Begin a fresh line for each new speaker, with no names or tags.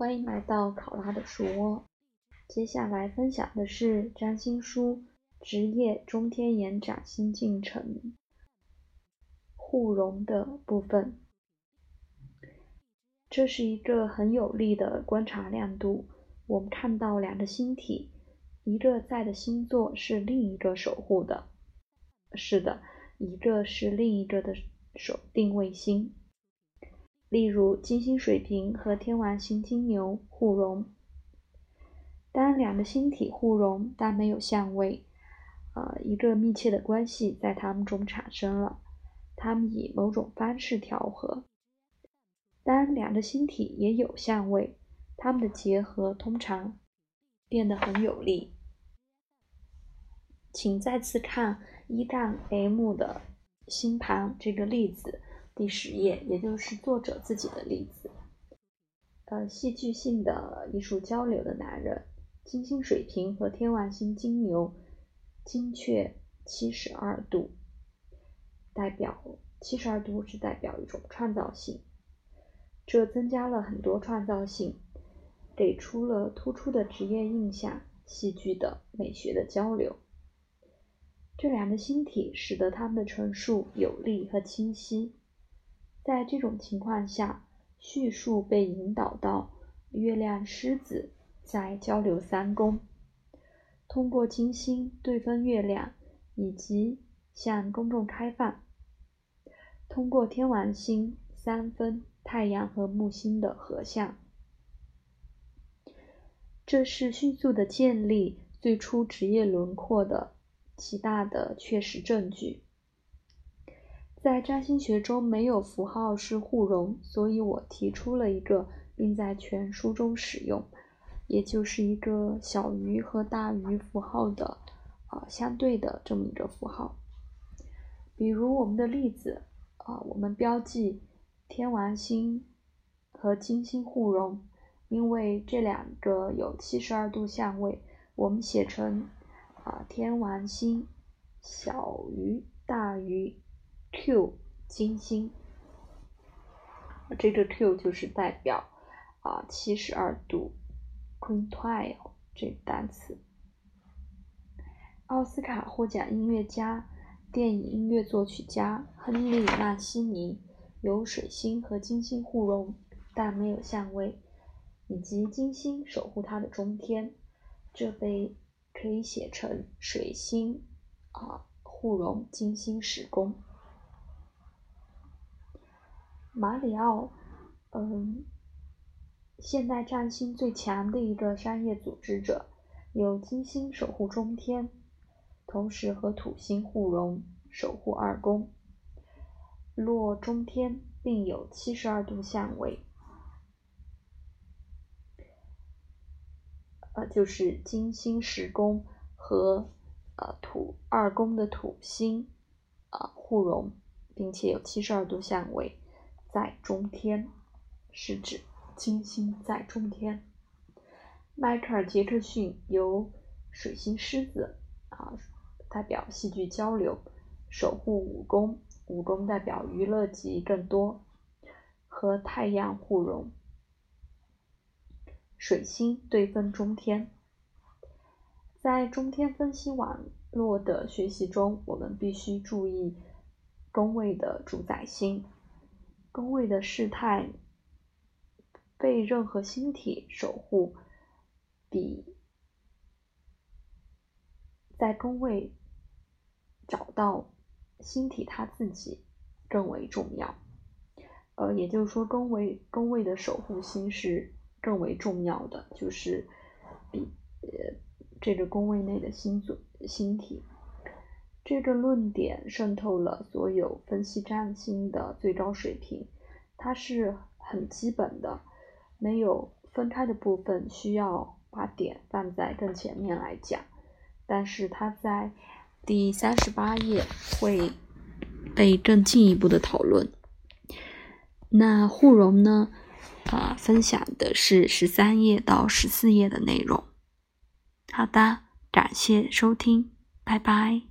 欢迎来到考拉的书窝。接下来分享的是占星书职业中天眼崭新进程互融的部分。这是一个很有力的观察亮度。我们看到两个星体，一个在的星座是另一个守护的。是的，一个是另一个的守定卫星。例如，金星水瓶和天王星金牛互融。当两个星体互融，但没有相位，呃，一个密切的关系在它们中产生了，它们以某种方式调和。当两个星体也有相位，它们的结合通常变得很有力。请再次看一杠 M 的星盘这个例子。第十页，也就是作者自己的例子。呃，戏剧性的艺术交流的男人，金星水瓶和天王星金牛，精确七十二度，代表七十二度是代表一种创造性，这增加了很多创造性，给出了突出的职业印象，戏剧的美学的交流。这两个星体使得他们的陈述有力和清晰。在这种情况下，叙述被引导到月亮狮子在交流三宫，通过金星对分月亮，以及向公众开放；通过天王星三分太阳和木星的合相，这是迅速的建立最初职业轮廓的极大的确实证据。在占星学中，没有符号是互融，所以我提出了一个，并在全书中使用，也就是一个小于和大于符号的，啊，相对的这么一个符号。比如我们的例子，啊，我们标记天王星和金星互融，因为这两个有七十二度相位，我们写成，啊，天王星小于大于。Q 金星，这个 Q 就是代表啊七十二度 quintile 这个单词。奥斯卡获奖音乐家、电影音乐作曲家亨利纳西尼有水星和金星互融，但没有相位，以及金星守护他的中天，这被可以写成水星啊互融金星时宫。马里奥，嗯，现代占星最强的一个商业组织者，有金星守护中天，同时和土星互融，守护二宫，落中天，并有七十二度相位，呃，就是金星十宫和呃土二宫的土星啊互融，并且有七十二度相位。在中天是指金星在中天。迈克尔·杰克逊由水星狮子啊代表戏剧交流，守护五宫，五宫代表娱乐及更多，和太阳互融，水星对分中天。在中天分析网络的学习中，我们必须注意宫位的主宰星。宫位的事态被任何星体守护，比在宫位找到星体它自己更为重要。呃，也就是说，宫位宫位的守护星是更为重要的，就是比呃这个宫位内的星组星体。这个论点渗透了所有分析占星的最高水平，它是很基本的，没有分开的部分，需要把点放在更前面来讲。但是它在第三十八页会被更进一步的讨论。那互融呢？啊，分享的是十三页到十四页的内容。好的，感谢收听，拜拜。